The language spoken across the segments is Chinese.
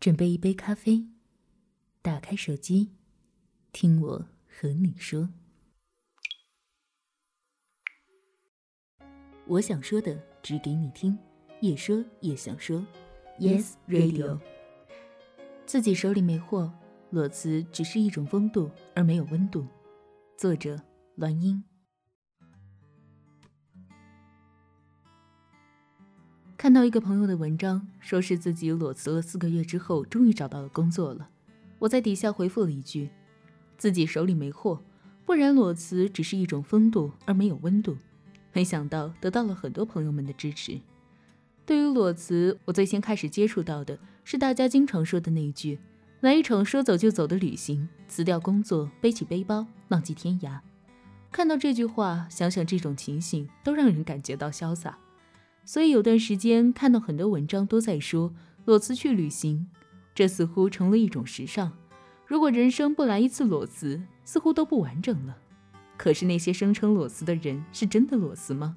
准备一杯咖啡，打开手机，听我和你说。我想说的，只给你听，也说也想说。Yes Radio。自己手里没货，裸辞只是一种风度，而没有温度。作者：栾英。看到一个朋友的文章，说是自己裸辞了四个月之后，终于找到了工作了。我在底下回复了一句：“自己手里没货，不然裸辞只是一种风度，而没有温度。”没想到得到了很多朋友们的支持。对于裸辞，我最先开始接触到的是大家经常说的那一句：“来一场说走就走的旅行，辞掉工作，背起背包，浪迹天涯。”看到这句话，想想这种情形，都让人感觉到潇洒。所以有段时间看到很多文章都在说裸辞去旅行，这似乎成了一种时尚。如果人生不来一次裸辞，似乎都不完整了。可是那些声称裸辞的人是真的裸辞吗？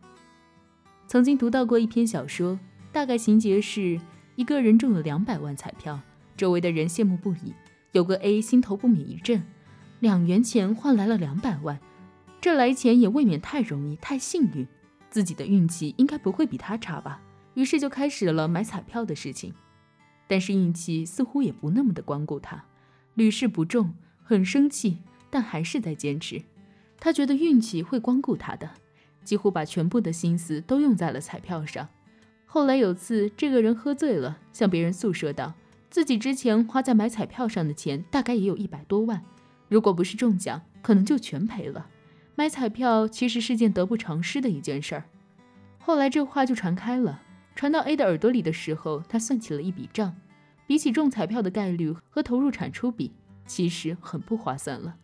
曾经读到过一篇小说，大概情节是一个人中了两百万彩票，周围的人羡慕不已。有个 A 心头不免一震，两元钱换来了两百万，这来钱也未免太容易，太幸运。自己的运气应该不会比他差吧，于是就开始了买彩票的事情。但是运气似乎也不那么的光顾他，屡试不中，很生气，但还是在坚持。他觉得运气会光顾他的，几乎把全部的心思都用在了彩票上。后来有次，这个人喝醉了，向别人诉说道，自己之前花在买彩票上的钱大概也有一百多万，如果不是中奖，可能就全赔了。买彩票其实是件得不偿失的一件事儿。后来这话就传开了，传到 A 的耳朵里的时候，他算起了一笔账，比起中彩票的概率和投入产出比，其实很不划算了。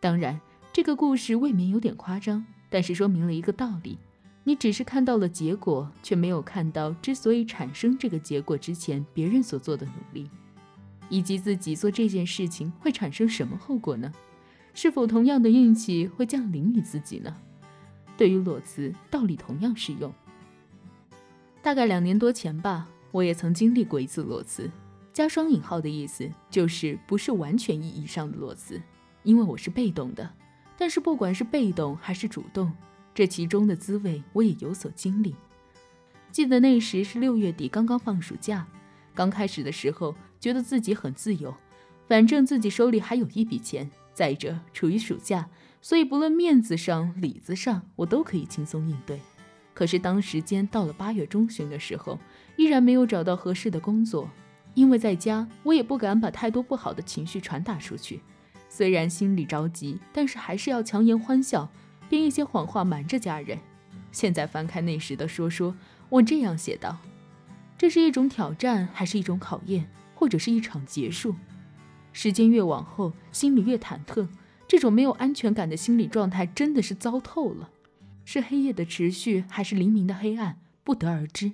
当然，这个故事未免有点夸张，但是说明了一个道理：你只是看到了结果，却没有看到之所以产生这个结果之前别人所做的努力，以及自己做这件事情会产生什么后果呢？是否同样的运气会降临于自己呢？对于裸辞，道理同样适用。大概两年多前吧，我也曾经历过一次裸辞，加双引号的意思就是不是完全意义上的裸辞，因为我是被动的。但是不管是被动还是主动，这其中的滋味我也有所经历。记得那时是六月底，刚刚放暑假，刚开始的时候觉得自己很自由，反正自己手里还有一笔钱。再者，处于暑假，所以不论面子上、里子上，我都可以轻松应对。可是当时间到了八月中旬的时候，依然没有找到合适的工作。因为在家，我也不敢把太多不好的情绪传达出去。虽然心里着急，但是还是要强颜欢笑，编一些谎话瞒着家人。现在翻开那时的说说，我这样写道：这是一种挑战，还是一种考验，或者是一场结束？时间越往后，心里越忐忑。这种没有安全感的心理状态真的是糟透了。是黑夜的持续，还是黎明的黑暗，不得而知。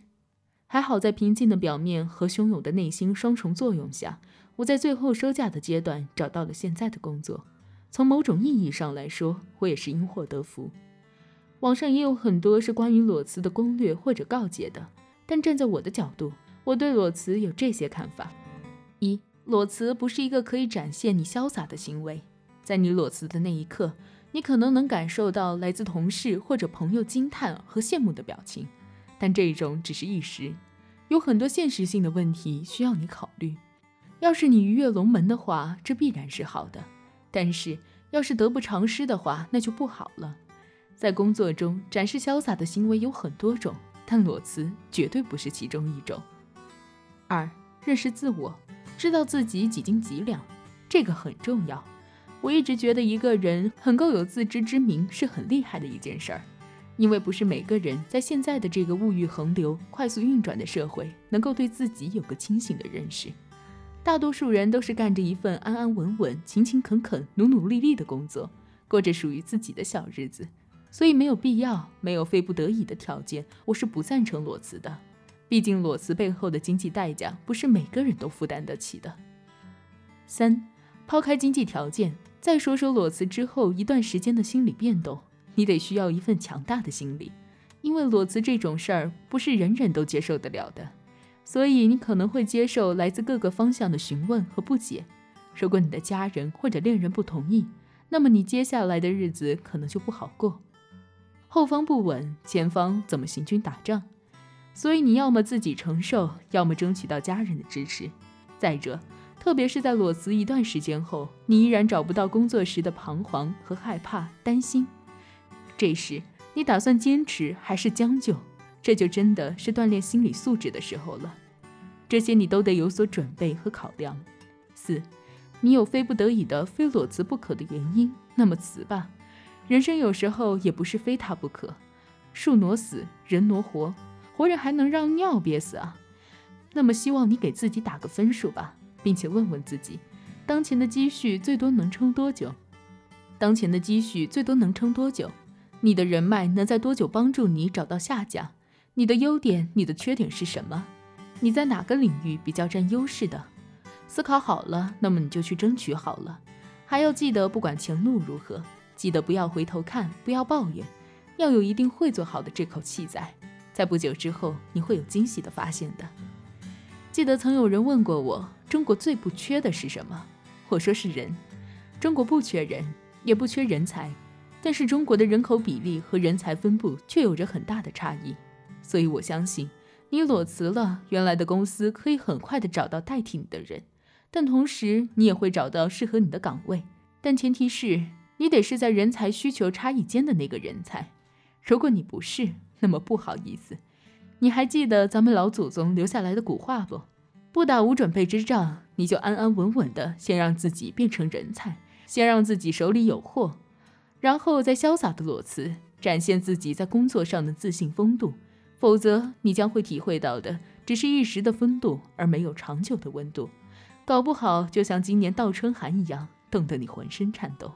还好在平静的表面和汹涌的内心双重作用下，我在最后收假的阶段找到了现在的工作。从某种意义上来说，我也是因祸得福。网上也有很多是关于裸辞的攻略或者告诫的，但站在我的角度，我对裸辞有这些看法：一。裸辞不是一个可以展现你潇洒的行为，在你裸辞的那一刻，你可能能感受到来自同事或者朋友惊叹和羡慕的表情，但这种只是一时，有很多现实性的问题需要你考虑。要是你鱼跃龙门的话，这必然是好的；但是要是得不偿失的话，那就不好了。在工作中展示潇洒的行为有很多种，但裸辞绝对不是其中一种。二，认识自我。知道自己几斤几两，这个很重要。我一直觉得一个人很够有自知之明是很厉害的一件事儿，因为不是每个人在现在的这个物欲横流、快速运转的社会能够对自己有个清醒的认识。大多数人都是干着一份安安稳稳、勤勤恳恳、努努力力的工作，过着属于自己的小日子，所以没有必要、没有非不得已的条件，我是不赞成裸辞的。毕竟裸辞背后的经济代价不是每个人都负担得起的。三，抛开经济条件，再说说裸辞之后一段时间的心理变动，你得需要一份强大的心理，因为裸辞这种事儿不是人人都接受得了的。所以你可能会接受来自各个方向的询问和不解。如果你的家人或者恋人不同意，那么你接下来的日子可能就不好过。后方不稳，前方怎么行军打仗？所以你要么自己承受，要么争取到家人的支持。再者，特别是在裸辞一段时间后，你依然找不到工作时的彷徨和害怕、担心。这时，你打算坚持还是将就？这就真的是锻炼心理素质的时候了。这些你都得有所准备和考量。四，你有非不得已的非裸辞不可的原因，那么辞吧。人生有时候也不是非他不可。树挪死，人挪活，活人还能让尿憋死啊？那么希望你给自己打个分数吧，并且问问自己，当前的积蓄最多能撑多久？当前的积蓄最多能撑多久？你的人脉能在多久帮助你找到下家？你的优点，你的缺点是什么？你在哪个领域比较占优势的？思考好了，那么你就去争取好了。还要记得，不管前路如何，记得不要回头看，不要抱怨，要有一定会做好的这口气在。在不久之后，你会有惊喜的发现的。记得曾有人问过我，中国最不缺的是什么？我说是人。中国不缺人，也不缺人才，但是中国的人口比例和人才分布却有着很大的差异。所以我相信，你裸辞了，原来的公司可以很快的找到代替你的人，但同时你也会找到适合你的岗位，但前提是你得是在人才需求差异间的那个人才。如果你不是，那么不好意思。你还记得咱们老祖宗留下来的古话不？不打无准备之仗，你就安安稳稳的先让自己变成人才，先让自己手里有货，然后再潇洒的裸辞，展现自己在工作上的自信风度。否则，你将会体会到的只是一时的风度，而没有长久的温度。搞不好，就像今年倒春寒一样，冻得你浑身颤抖。